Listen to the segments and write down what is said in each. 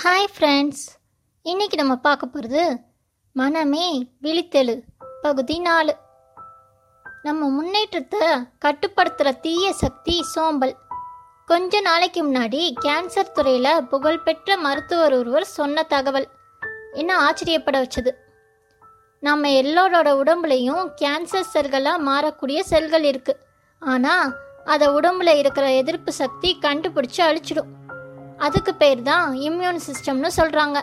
Hi friends இன்னைக்கு நம்ம பார்க்க போகிறது மனமே விழித்தெழு பகுதி நாலு. நம்ம முன்னேற்றத்தை கட்டுப்படுத்துகிற தீய சக்தி சோம்பல். கொஞ்ச நாளைக்கு முன்னாடி கேன்சர் துறையில் புகழ்பெற்ற மருத்துவர் ஒருவர் சொன்ன தகவல். என்ன ஆச்சரியப்பட வச்சது? நம்ம எல்லோரோட உடம்புலையும் கேன்சர் செல்களாக மாறக்கூடிய செல்கள் இருக்குது ஆனால் அதை உடம்புல இருக்கிற எதிர்ப்பு சக்தி கண்டுபிடிச்சு அழிச்சிடும். அதுக்கு பேர் தான் இம்யூன் சிஸ்டம்னு சொல்கிறாங்க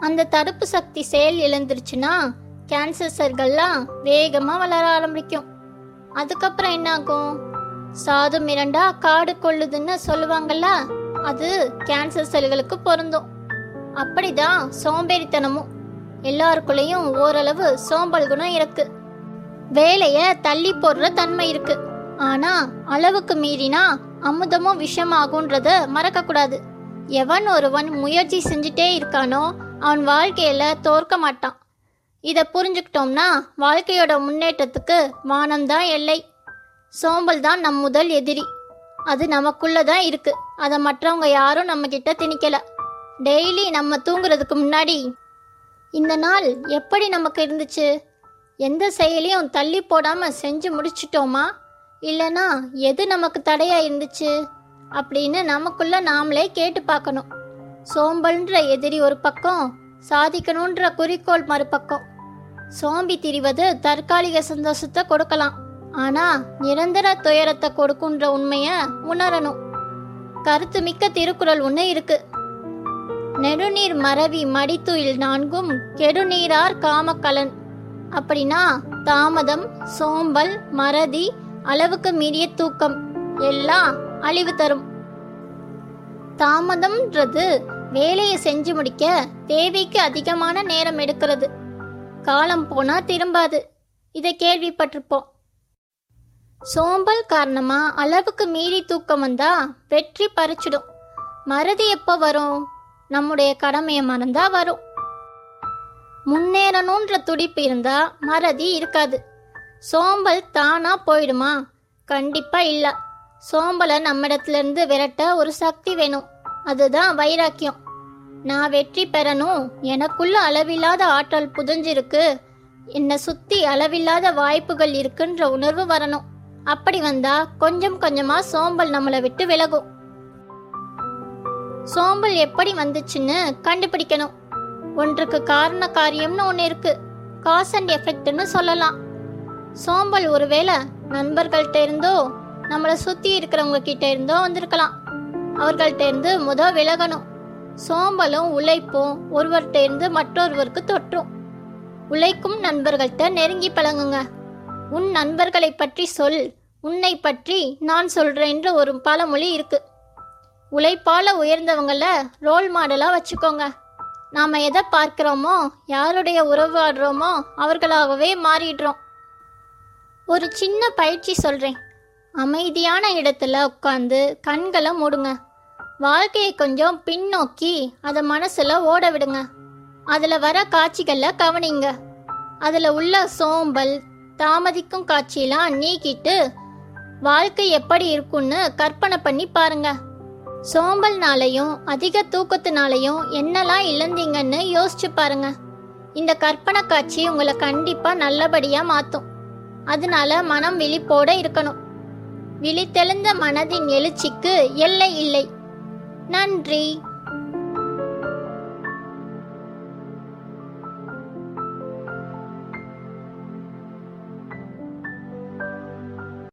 அந்த தடுப்பு சக்தி செயல் இழந்துருச்சுன்னா கேன்சர் செல்கள்லாம் வேகமாக வளர ஆரம்பிக்கும். அதுக்கப்புறம் என்னாகும்? சாது மிரண்டா காடு கொள்ளுதுன்னு சொல்லுவாங்கல்ல அது கேன்சர் செல்களுக்கு பொருந்தும். அப்படிதான் சோம்பேறித்தனமும். எல்லாருக்குள்ளேயும் ஓரளவு சோம்பல் குணம் இருக்கு. வேலைய தள்ளி போடுற தன்மை இருக்கு. ஆனா அளவுக்கு மீறினா அமுதமும் விஷமாகும்ன்றத மறக்கக்கூடாது. எவன் ஒருவன் முயற்சி செஞ்சுட்டே இருக்கானோ அவன் வாழ்க்கையில் தோற்க மாட்டான். இதை புரிஞ்சுக்கிட்டோம்னா வாழ்க்கையோட முன்னேற்றத்துக்கு வானம்தான் எல்லை. சோம்பல் தான் நம் முதல் எதிரி. அது நமக்குள்ள தான் இருக்கு. அதை மற்றவங்க யாரும் நம்ம கிட்ட திணிக்கல. டெய்லி நம்ம தூங்குறதுக்கு முன்னாடி இந்த நாள் எப்படி நமக்கு இருந்துச்சு? எந்த செயலையும் தள்ளி போடாம செஞ்சு முடிச்சிட்டோமா? இல்லைனா எது நமக்கு தடையா இருந்துச்சு? அப்படின்னு நமக்குள்ள நாமளே கேட்டு பார்க்கணும். சோம்பல்ன்ற எதிரி ஒரு பக்கம் சாதிக்கணுன்ற குறிக்கோள் மறுபக்கம். சோம்பி திரிவது தற்காலிக சந்தோஷத்தை கொடுக்கலாம். ஆனா நிரந்தர துயரத்தை கொடுக்குன்ற உண்மைய உணரணும். கருத்து மிக்க திருக்குறள் ஒன்று இருக்கு. நெடுநீர் மறவி மடித்துயில் நான்கும் கெடுநீரார் காமக்கலன் அப்படின்னா தாமதம் சோம்பல் மறதி அளவுக்கு மீறிய தூக்கம் எல்லாம் அழிவு தரும். தாமதம்ன்றது வேலையை செஞ்சு முடிக்க தேவைக்கு அதிகமான நேரம் எடுக்கிறது. காலம் போனா திரும்பாது. இதை கேள்விப்பட்டிருப்போம். சோம்பல் காரணமா அளவுக்கு மீறி தூக்கம் வந்தா வெற்றி பறிச்சிடும். மறதி எப்போ வரும்? நம்முடைய கடமையை மறந்தா வரும். முன்னேறணுன்ற துடிப்பு இருந்தா மறதி இருக்காது. சோம்பல் தானா போயிடுமா? கண்டிப்பா இல்ல. சோம்பலை நம்மிடத்துல இருந்து விரட்ட ஒரு சக்தி வேணும். அதுதான் வைராக்கியம். நான் வெற்றி பெறணும். எனக்குள்ள அளவில்லாத ஆற்றல் புதஞ்சிருக்கு. என்னை சுத்தி அளவில்லாத வாய்ப்புகள் இருக்குன்ற உணர்வு வரணும். அப்படி வந்தா கொஞ்சம் கொஞ்சமா சோம்பல் நம்மளை விட்டு விலகும். சோம்பல் எப்படி வந்துச்சுன்னு கண்டுபிடிக்கணும். ஒன்றுக்கு காரண காரியம்னு ஒன்று இருக்கு. காஸ் அண்ட் எஃபெக்ட்னு சொல்லலாம். சோம்பல் ஒருவேளை நண்பர்கள்ட்ட இருந்தோ நம்மளை சுத்தி இருக்கிறவங்க கிட்ட இருந்தோ வந்திருக்கலாம். அவர்கள்ட்ட இருந்து முத விலகணும். சோம்பலும் உழைப்பும் ஒருவர்கிட்ட இருந்து மற்றொருவருக்கு தொற்றும். உழைக்கும் நண்பர்கள்ட்ட நெருங்கி பழங்குங்க உன் நண்பர்களை பற்றி சொல். உன்னை பற்றி நான் சொல்றேன்ற ஒரு பழமொழி இருக்கு. உழைப்பால உயர்ந்தவங்கள ரோல் மாடலா வச்சுக்கோங்க. நாம எதை பார்க்கிறோமோ யாருடைய உறவாடுறோமோ அவர்களாகவே மாறிடுறோம். ஒரு சின்ன பயிற்சி சொல்கிறேன் அமைதியான இடத்துல உட்காந்து கண்களை மூடுங்க. வாழ்க்கையை கொஞ்சம் பின்னோக்கி அதை மனசில் ஓட விடுங்க. அதில் வர காட்சிகளை கவனிங்க. அதில் உள்ள சோம்பல் தாமதிக்கும் காட்சியெல்லாம் நீக்கிட்டு வாழ்க்கை எப்படி இருக்கும்னு கற்பனை பண்ணி பாருங்க. சோம்பல்னாலையும் அதிக தூக்கத்தினாலையும் என்னெல்லாம் இழந்தீங்கன்னு யோசிச்சு பாருங்க. இந்த கற்பனை காட்சி உங்களை கண்டிப்பாக நல்லபடியாக மாற்றும் அதனால மனம் விழிப்போட இருக்கணும். விழித்தெழுந்த மனதின் எழுச்சிக்கு எல்லை இல்லை. நன்றி.